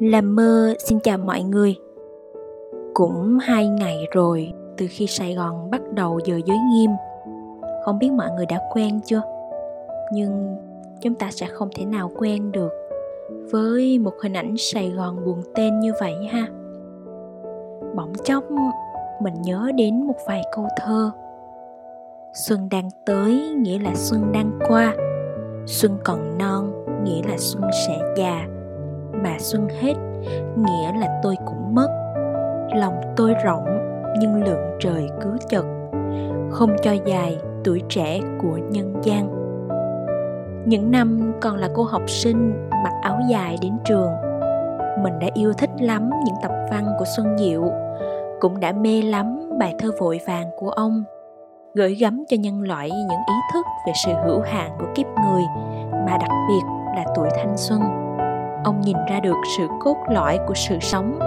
Làm mơ, xin chào mọi người. Cũng hai ngày rồi từ khi Sài Gòn bắt đầu giờ giới nghiêm. Không biết mọi người đã quen chưa? Nhưng chúng ta sẽ không thể nào quen được Với một hình ảnh Sài Gòn buồn tên như vậy ha. Bỗng chốc, mình nhớ đến một vài câu thơ. Xuân đang tới, nghĩa là xuân đang qua. Xuân còn non, nghĩa là xuân sẽ già mà xuân hết, nghĩa là tôi cũng mất. Lòng tôi rộng nhưng lượng trời cứ chật, không cho dài tuổi trẻ của nhân gian. Những năm còn là cô học sinh mặc áo dài đến trường, mình đã yêu thích lắm những tập văn của xuân diệu, cũng đã mê lắm bài thơ vội vàng của ông, gửi gắm cho nhân loại những ý thức về sự hữu hạn của kiếp người, mà đặc biệt là tuổi thanh xuân ông nhìn ra được sự cốt lõi của sự sống,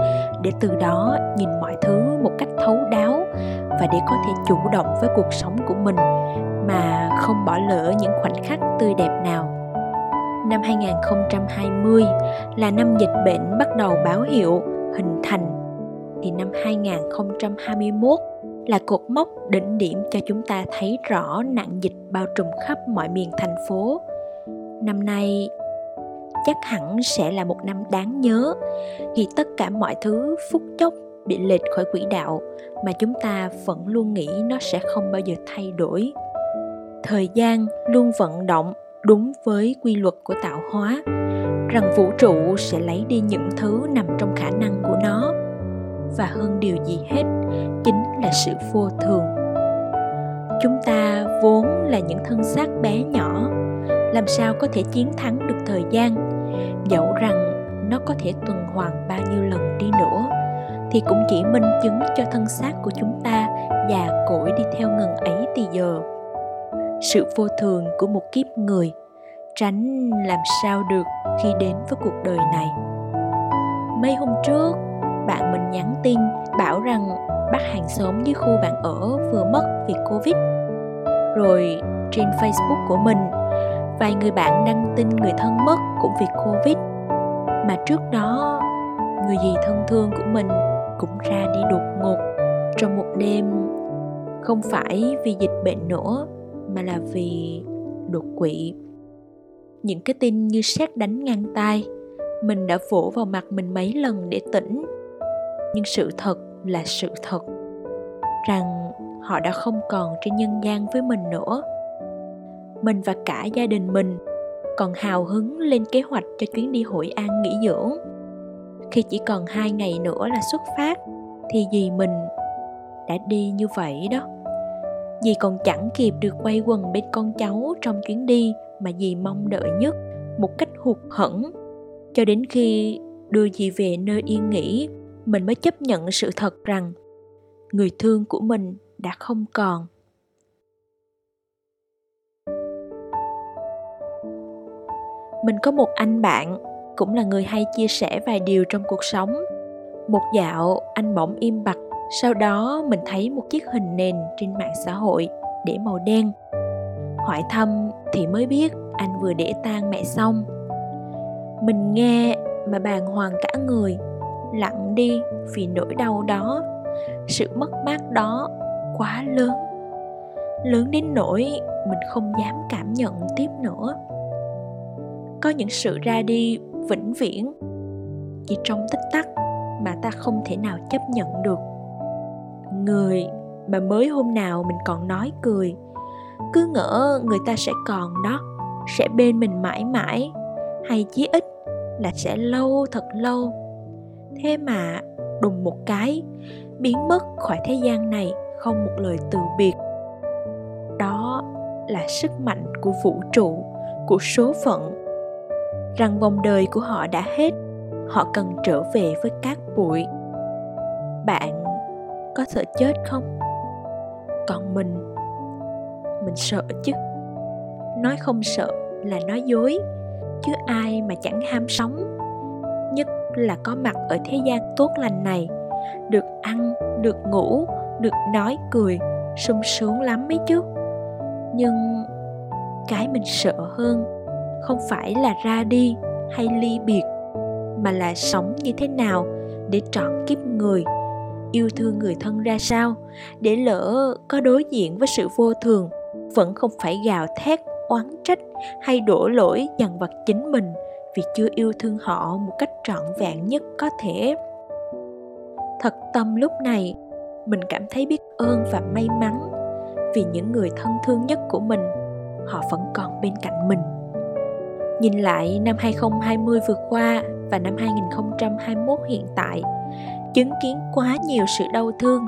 để từ đó nhìn mọi thứ một cách thấu đáo và để có thể chủ động với cuộc sống của mình mà không bỏ lỡ những khoảnh khắc tươi đẹp nào. Năm 2020 là năm dịch bệnh bắt đầu báo hiệu hình thành thì năm 2021 là cột mốc đỉnh điểm cho chúng ta thấy rõ nạn dịch bao trùm khắp mọi miền thành phố. Năm nay chắc hẳn sẽ là một năm đáng nhớ khi tất cả mọi thứ phút chốc bị lệch khỏi quỹ đạo mà chúng ta vẫn luôn nghĩ nó sẽ không bao giờ thay đổi. Thời gian luôn vận động đúng với quy luật của tạo hóa, rằng vũ trụ sẽ lấy đi những thứ nằm trong khả năng của nó. Và hơn điều gì hết, chính là sự vô thường. Chúng ta vốn là những thân xác bé nhỏ, làm sao có thể chiến thắng được thời gian? Dẫu rằng nó có thể tuần hoàn bao nhiêu lần đi nữa, thì cũng chỉ minh chứng cho thân xác của chúng ta già cỗi đi theo ngần ấy thì giờ. Sự vô thường của một kiếp người tránh làm sao được khi đến với cuộc đời này. Mấy hôm trước, bạn mình nhắn tin bảo rằng bác hàng xóm dưới khu bạn ở vừa mất vì covid. Rồi trên facebook của mình vài người bạn đăng tin người thân mất cũng vì covid. Mà trước đó, người gì thân thương của mình cũng ra đi đột ngột trong một đêm. Không phải vì dịch bệnh nữa, mà là vì đột quỵ. Những cái tin như sét đánh ngang tai, mình đã vỗ vào mặt mình mấy lần để tỉnh. Nhưng sự thật là sự thật, rằng họ đã không còn trên nhân gian với mình nữa mình và cả gia đình mình còn hào hứng lên kế hoạch cho chuyến đi Hội An nghỉ dưỡng. Khi chỉ còn hai ngày nữa là xuất phát, thì dì mình đã đi như vậy đó. Dì còn chẳng kịp được quay quần bên con cháu trong chuyến đi mà dì mong đợi nhất một cách hụt hẫng cho đến khi đưa dì về nơi yên nghỉ mình mới chấp nhận sự thật rằng người thương của mình đã không còn mình có một anh bạn cũng là người hay chia sẻ vài điều trong cuộc sống. Một dạo, anh bỗng im bặt. Sau đó, mình thấy một chiếc hình nền trên mạng xã hội để màu đen. Hỏi thăm thì mới biết anh vừa để tang mẹ xong. Mình nghe mà bàng hoàng cả người, lặng đi vì nỗi đau đó. Sự mất mát đó quá lớn. Lớn đến nỗi mình không dám cảm nhận tiếp nữa có những sự ra đi vĩnh viễn. Chỉ trong tích tắc mà ta không thể nào chấp nhận được. Người mà mới hôm nào mình còn nói cười, cứ ngỡ người ta sẽ còn đó, sẽ bên mình mãi mãi, hay chí ít là sẽ lâu thật lâu. Thế mà đùng một cái, biến mất khỏi thế gian này không một lời từ biệt. Đó là sức mạnh của vũ trụ, của số phận rằng vòng đời của họ đã hết, họ cần trở về với cát bụi. Bạn có sợ chết không? Còn mình mình sợ chứ. Nói không sợ là nói dối, chứ ai mà chẳng ham sống. Nhất là có mặt ở thế gian tốt lành này, được ăn, được ngủ, được nói cười, sung sướng lắm mấy chứ. Nhưng cái mình sợ hơn không phải là ra đi hay ly biệt, mà là sống như thế nào để trọn kiếp người, yêu thương người thân ra sao, để lỡ có đối diện với sự vô thường, vẫn không phải gào thét, oán trách hay đổ lỗi dằn vặt chính mình vì chưa yêu thương họ một cách trọn vẹn nhất có thể. Thật tâm lúc này, mình cảm thấy biết ơn và may mắn vì những người thân thương nhất của mình, họ vẫn còn bên cạnh mình nhìn lại, năm 2020 vừa qua và năm 2021 hiện tại, chứng kiến quá nhiều sự đau thương,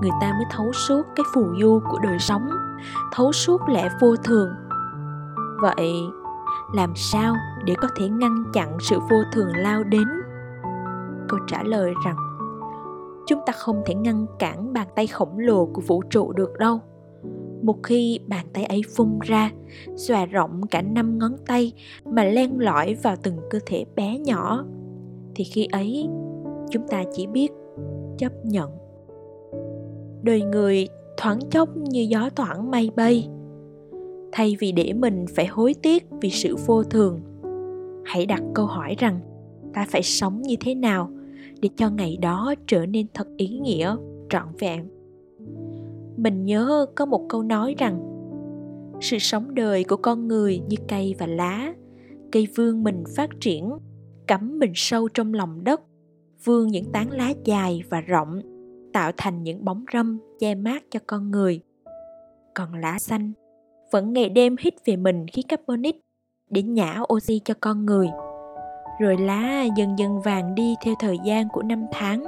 người ta mới thấu suốt cái phù du của đời sống, thấu suốt lẽ vô thường. Vậy, làm sao để có thể ngăn chặn sự vô thường lao đến? Câu trả lời rằng, chúng ta không thể ngăn cản bàn tay khổng lồ của vũ trụ được đâu một khi bàn tay ấy phun ra, xòe rộng cả năm ngón tay mà len lỏi vào từng cơ thể bé nhỏ, thì khi ấy chúng ta chỉ biết chấp nhận. Đời người thoáng chốc như gió thoảng mây bay. Thay vì để mình phải hối tiếc vì sự vô thường, hãy đặt câu hỏi rằng ta phải sống như thế nào để cho ngày đó trở nên thật ý nghĩa, trọn vẹn mình nhớ có một câu nói rằng, sự sống đời của con người như cây và lá. Cây vương mình phát triển, cắm mình sâu trong lòng đất. Vương những tán lá dài và rộng, tạo thành những bóng râm che mát cho con người. Còn lá xanh vẫn ngày đêm hít về mình khí carbonic để nhả oxy cho con người. Rồi lá dần dần vàng đi theo thời gian của năm tháng.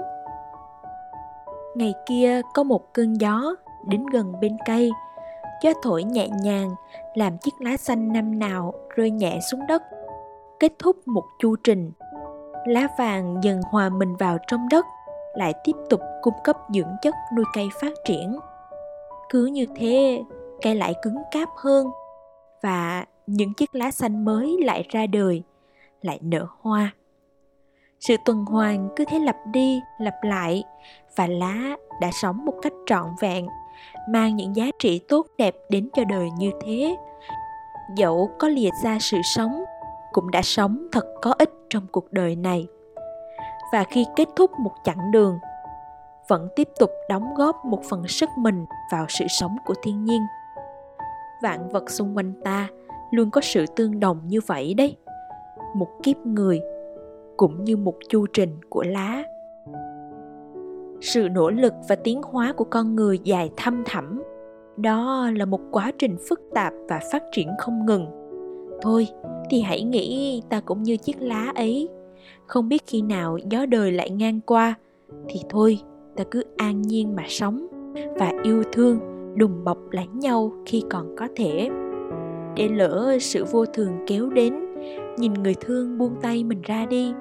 Ngày kia có một cơn gió đến gần bên cây. Gió thổi nhẹ nhàng, làm chiếc lá xanh năm nào rơi nhẹ xuống đất. Kết thúc một chu trình, lá vàng dần hòa mình vào trong đất, lại tiếp tục cung cấp dưỡng chất nuôi cây phát triển. Cứ như thế, cây lại cứng cáp hơn và những chiếc lá xanh mới lại ra đời, lại nở hoa. Sự tuần hoàn cứ thế lặp đi lặp lại và lá đã sống một cách trọn vẹn mang những giá trị tốt đẹp đến cho đời như thế. Dẫu có lìa xa sự sống, cũng đã sống thật có ích trong cuộc đời này. Và khi kết thúc một chặng đường, vẫn tiếp tục đóng góp một phần sức mình vào sự sống của thiên nhiên. Vạn vật xung quanh ta luôn có sự tương đồng như vậy đấy. Một kiếp người, cũng như một chu trình của lá sự nỗ lực và tiến hóa của con người dài thăm thẳm. Đó là một quá trình phức tạp và phát triển không ngừng. Thôi, thì hãy nghĩ ta cũng như chiếc lá ấy. Không biết khi nào gió đời lại ngang qua, thì thôi, ta cứ an nhiên mà sống và yêu thương, đùm bọc lẫn nhau khi còn có thể. Để lỡ sự vô thường kéo đến, nhìn người thương buông tay mình ra đi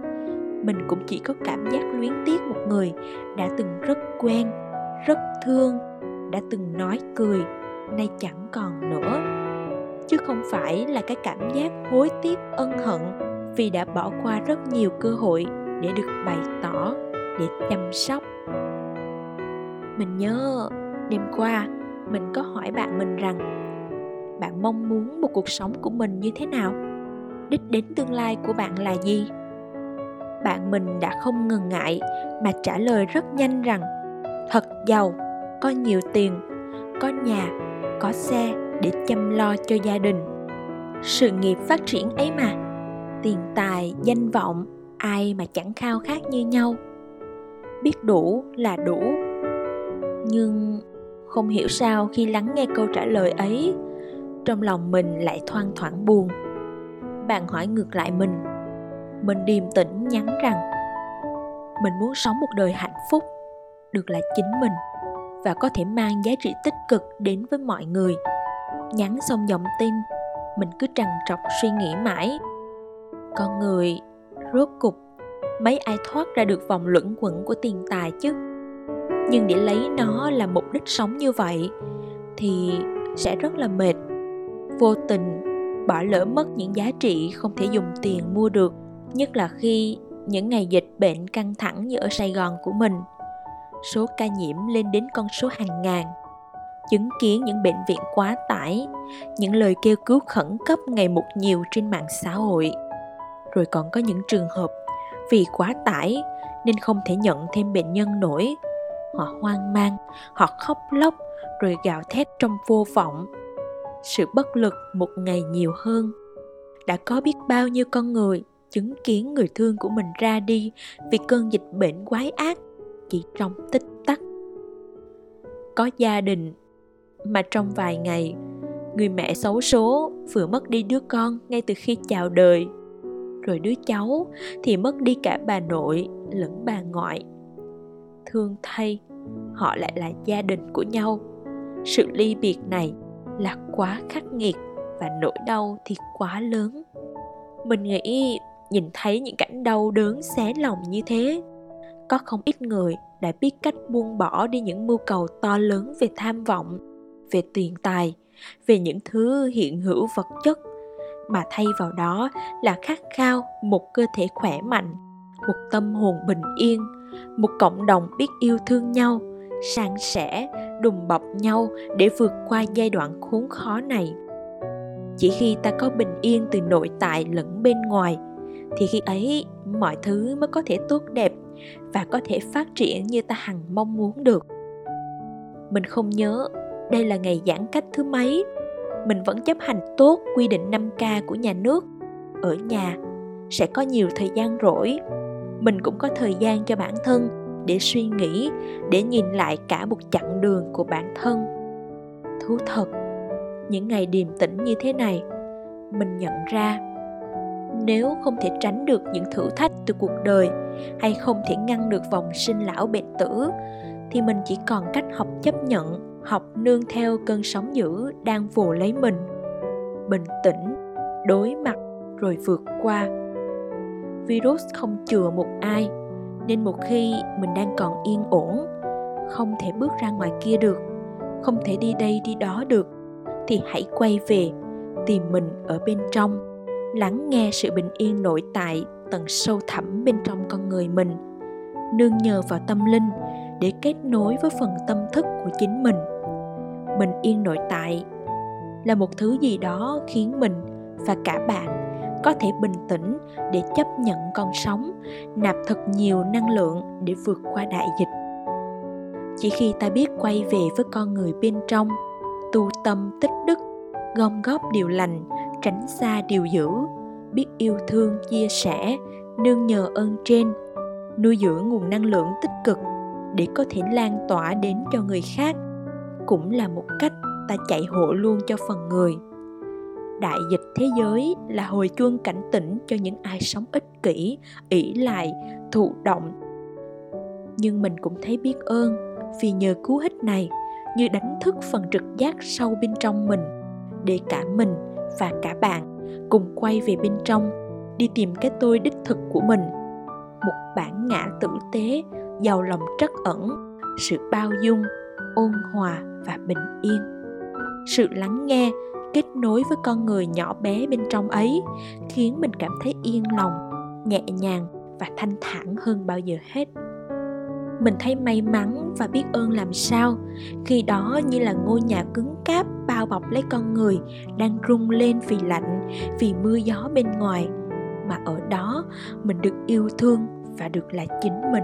mình cũng chỉ có cảm giác luyến tiếc một người đã từng rất quen, rất thương, đã từng nói cười, nay chẳng còn nữa. Chứ không phải là cái cảm giác hối tiếc, ân hận vì đã bỏ qua rất nhiều cơ hội để được bày tỏ, để chăm sóc. Mình nhớ, đêm qua mình có hỏi bạn mình rằng, bạn mong muốn một cuộc sống của mình như thế nào? Đích đến tương lai của bạn là gì? Bạn mình đã không ngần ngại mà trả lời rất nhanh rằng, thật giàu, có nhiều tiền, có nhà, có xe để chăm lo cho gia đình. Sự nghiệp phát triển ấy mà, tiền tài, danh vọng, ai mà chẳng khao khát như nhau. Biết đủ là đủ. Nhưng không hiểu sao khi lắng nghe câu trả lời ấy, trong lòng mình lại thoang thoảng buồn. Bạn hỏi ngược lại mình mình điềm tĩnh nhắn rằng, mình muốn sống một đời hạnh phúc, được là chính mình, và có thể mang giá trị tích cực đến với mọi người. Nhắn xong dòng tin, mình cứ trằn trọc suy nghĩ mãi. Con người, rốt cục, mấy ai thoát ra được vòng luẩn quẩn của tiền tài chứ? Nhưng để lấy nó là mục đích sống như vậy, thì sẽ rất là mệt. Vô tình, bỏ lỡ mất những giá trị không thể dùng tiền mua được nhất là khi những ngày dịch bệnh căng thẳng như ở sài gòn của mình. Số ca nhiễm lên đến con số hàng ngàn, chứng kiến những bệnh viện quá tải, những lời kêu cứu khẩn cấp ngày một nhiều trên mạng xã hội. Rồi còn có những trường hợp vì quá tải nên không thể nhận thêm bệnh nhân nổi. Họ hoang mang, họ khóc lóc, rồi gào thét trong vô vọng. Sự bất lực một ngày nhiều hơn. Đã có biết bao nhiêu con người chứng kiến người thương của mình ra đi vì cơn dịch bệnh quái ác chỉ trong tích tắc. Có gia đình mà trong vài ngày, người mẹ xấu số vừa mất đi đứa con ngay từ khi chào đời. Rồi đứa cháu thì mất đi cả bà nội lẫn bà ngoại. Thương thay, họ lại là gia đình của nhau. Sự ly biệt này là quá khắc nghiệt và nỗi đau thì quá lớn. Mình nghĩ nhìn thấy những cảnh đau đớn, xé lòng như thế. Có không ít người đã biết cách buông bỏ đi những mưu cầu to lớn về tham vọng, về tiền tài, về những thứ hiện hữu vật chất, mà thay vào đó là khát khao một cơ thể khỏe mạnh, một tâm hồn bình yên, một cộng đồng biết yêu thương nhau, san sẻ, đùm bọc nhau để vượt qua giai đoạn khốn khó này. Chỉ khi ta có bình yên từ nội tại lẫn bên ngoài thì khi ấy mọi thứ mới có thể tốt đẹp và có thể phát triển như ta hằng mong muốn được mình không nhớ đây là ngày giãn cách thứ mấy mình vẫn chấp hành tốt quy định 5K của nhà nước. Ở nhà sẽ có nhiều thời gian rỗi. Mình cũng có thời gian cho bản thân để suy nghĩ, để nhìn lại cả một chặng đường của bản thân. Thú thật, những ngày điềm tĩnh như thế này, mình nhận ra nếu không thể tránh được những thử thách từ cuộc đời hay không thể ngăn được vòng sinh lão bệnh tử, thì mình chỉ còn cách học chấp nhận, học nương theo cơn sóng dữ đang vồ lấy mình. Bình tĩnh, đối mặt, rồi vượt qua. Virus không chừa một ai, nên một khi mình đang còn yên ổn, không thể bước ra ngoài kia được, không thể đi đây đi đó được, thì hãy quay về, tìm mình ở bên trong lắng nghe sự bình yên nội tại tận sâu thẳm bên trong con người mình, nương nhờ vào tâm linh để kết nối với phần tâm thức của chính mình. Bình yên nội tại là một thứ gì đó khiến mình và cả bạn có thể bình tĩnh để chấp nhận con sống, nạp thật nhiều năng lượng để vượt qua đại dịch. Chỉ khi ta biết quay về với con người bên trong, tu tâm tích đức, gom góp điều lành tránh xa điều dữ, biết yêu thương chia sẻ, nương nhờ ơn trên, nuôi dưỡng nguồn năng lượng tích cực để có thể lan tỏa đến cho người khác. Cũng là một cách ta chạy hộ luôn cho phần người. Đại dịch thế giới là hồi chuông cảnh tỉnh cho những ai sống ích kỷ, ỷ lại, thụ động. Nhưng mình cũng thấy biết ơn vì nhờ cú hích này như đánh thức phần trực giác sâu bên trong mình, để cả mình và cả bạn cùng quay về bên trong, đi tìm cái tôi đích thực của mình. Một bản ngã tử tế giàu lòng trắc ẩn, sự bao dung, ôn hòa và bình yên. Sự lắng nghe, kết nối với con người nhỏ bé bên trong ấy khiến mình cảm thấy yên lòng, nhẹ nhàng và thanh thản hơn bao giờ hết mình thấy may mắn và biết ơn làm sao. Khi đó như là ngôi nhà cứng cáp bao bọc lấy con người đang rung lên vì lạnh, vì mưa gió bên ngoài. Mà ở đó, mình được yêu thương và được là chính mình.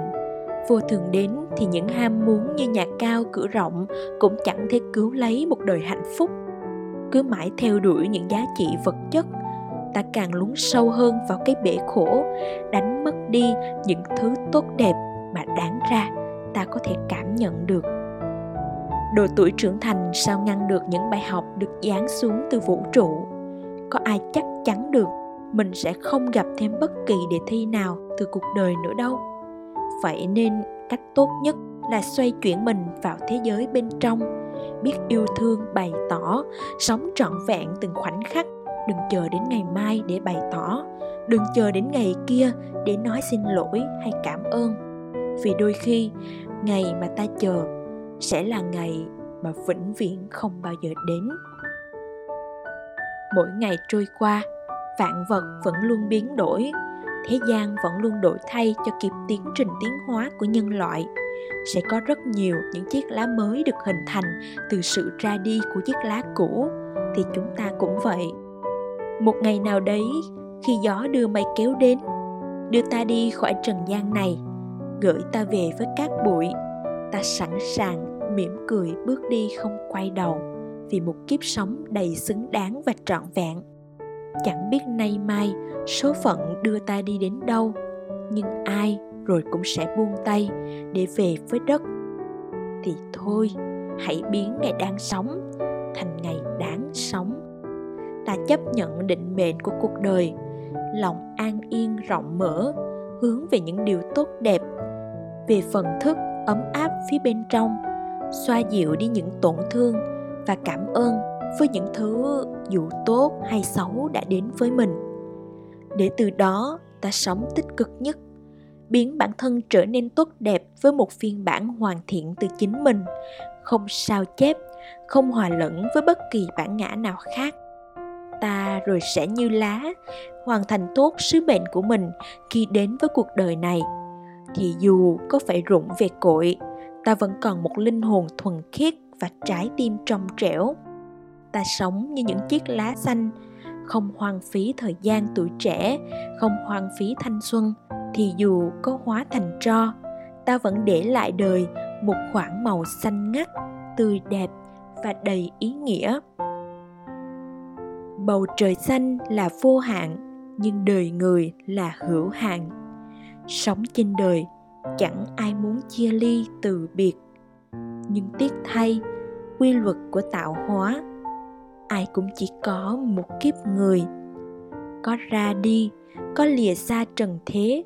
Vô thường đến thì những ham muốn như nhà cao, cửa rộng cũng chẳng thể cứu lấy một đời hạnh phúc. Cứ mãi theo đuổi những giá trị vật chất, ta càng lún sâu hơn vào cái bể khổ, đánh mất đi những thứ tốt đẹp mà đáng ra, ta có thể cảm nhận được. Độ tuổi trưởng thành sao ngăn được những bài học được giáng xuống từ vũ trụ? Có ai chắc chắn được mình sẽ không gặp thêm bất kỳ đề thi nào từ cuộc đời nữa đâu? Vậy nên, cách tốt nhất là xoay chuyển mình vào thế giới bên trong, biết yêu thương, bày tỏ, sống trọn vẹn từng khoảnh khắc. Đừng chờ đến ngày mai để bày tỏ, đừng chờ đến ngày kia để nói xin lỗi hay cảm ơn vì đôi khi ngày mà ta chờ sẽ là ngày mà vĩnh viễn không bao giờ đến. Mỗi ngày trôi qua, vạn vật vẫn luôn biến đổi, thế gian vẫn luôn đổi thay cho kịp tiến trình tiến hóa của nhân loại. Sẽ có rất nhiều những chiếc lá mới được hình thành từ sự ra đi của chiếc lá cũ, thì chúng ta cũng vậy. Một ngày nào đấy, khi gió đưa mây kéo đến, đưa ta đi khỏi trần gian này gửi ta về với cát bụi ta sẵn sàng, mỉm cười bước đi không quay đầu, vì một kiếp sống đầy xứng đáng và trọn vẹn. Chẳng biết nay mai số phận đưa ta đi đến đâu, nhưng ai rồi cũng sẽ buông tay để về với đất. Thì thôi, hãy biến ngày đang sống thành ngày đáng sống. Ta chấp nhận định mệnh của cuộc đời, lòng an yên rộng mở, hướng về những điều tốt đẹp về phần thức ấm áp phía bên trong, xoa dịu đi những tổn thương và cảm ơn với những thứ dù tốt hay xấu đã đến với mình. Để từ đó, ta sống tích cực nhất, biến bản thân trở nên tốt đẹp với một phiên bản hoàn thiện từ chính mình, không sao chép, không hòa lẫn với bất kỳ bản ngã nào khác. Ta rồi sẽ như lá, hoàn thành tốt sứ mệnh của mình khi đến với cuộc đời này thì dù có phải rụng về cội, ta vẫn còn một linh hồn thuần khiết và trái tim trong trẻo. Ta sống như những chiếc lá xanh, không hoang phí thời gian tuổi trẻ, không hoang phí thanh xuân, thì dù có hóa thành tro, ta vẫn để lại đời một khoảng màu xanh ngắt, tươi đẹp và đầy ý nghĩa. Bầu trời xanh là vô hạn, nhưng đời người là hữu hạn sống trên đời, chẳng ai muốn chia ly từ biệt. Nhưng tiếc thay, quy luật của tạo hóa, ai cũng chỉ có một kiếp người. Có ra đi, có lìa xa trần thế,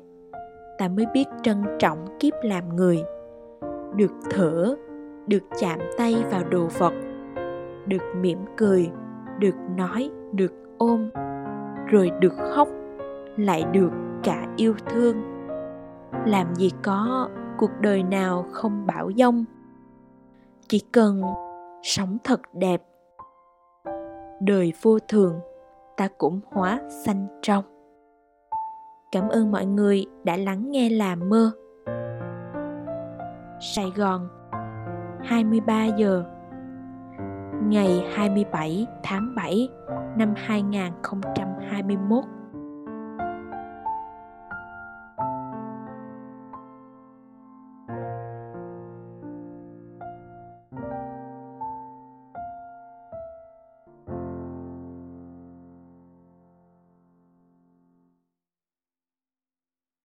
ta mới biết trân trọng kiếp làm người. Được thở, được chạm tay vào đồ vật, được mỉm cười, được nói, được ôm. Rồi được khóc, lại được cả yêu thương làm gì có cuộc đời nào không bão dông. Chỉ cần sống thật đẹp. Đời vô thường, ta cũng hóa xanh trong. Cảm ơn mọi người đã lắng nghe làm mơ. Sài Gòn 23 giờ, ngày 27 tháng 7 năm 2021